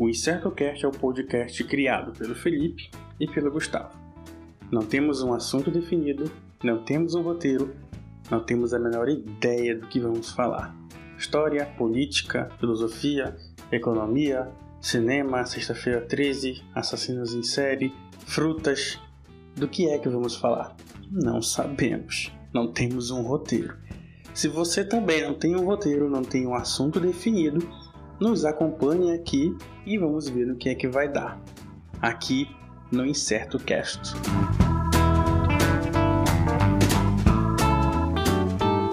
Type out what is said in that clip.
IncertoCast é o podcast criado pelo Felipe e pelo Gustavo. Não temos um assunto definido, não temos um roteiro, não temos a menor ideia do que vamos falar. História, política, filosofia, economia, cinema, sexta-feira 13, assassinos em série, frutas. Do que é que vamos falar? Não sabemos. Não temos um roteiro. Se você também não tem um roteiro, não tem um assunto definido, nos acompanhe aqui e vamos ver o que é que vai dar. Aqui no Incerto Cast.